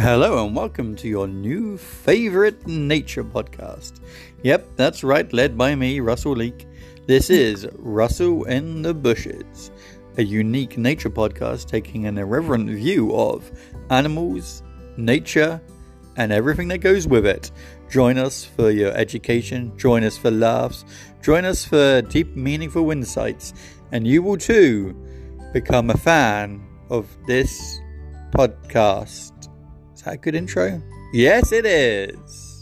Hello and welcome to your new favorite nature podcast. Yep, that's right, led by me, Russell Leake. This hmm. is Russell in the Bushes, a unique nature podcast taking an irreverent view of animals, nature, and everything that goes with it. Join us for your education, join us for laughs, join us for deep, meaningful insights, and you will too become a fan of this podcast. That good intro? Yes, it is.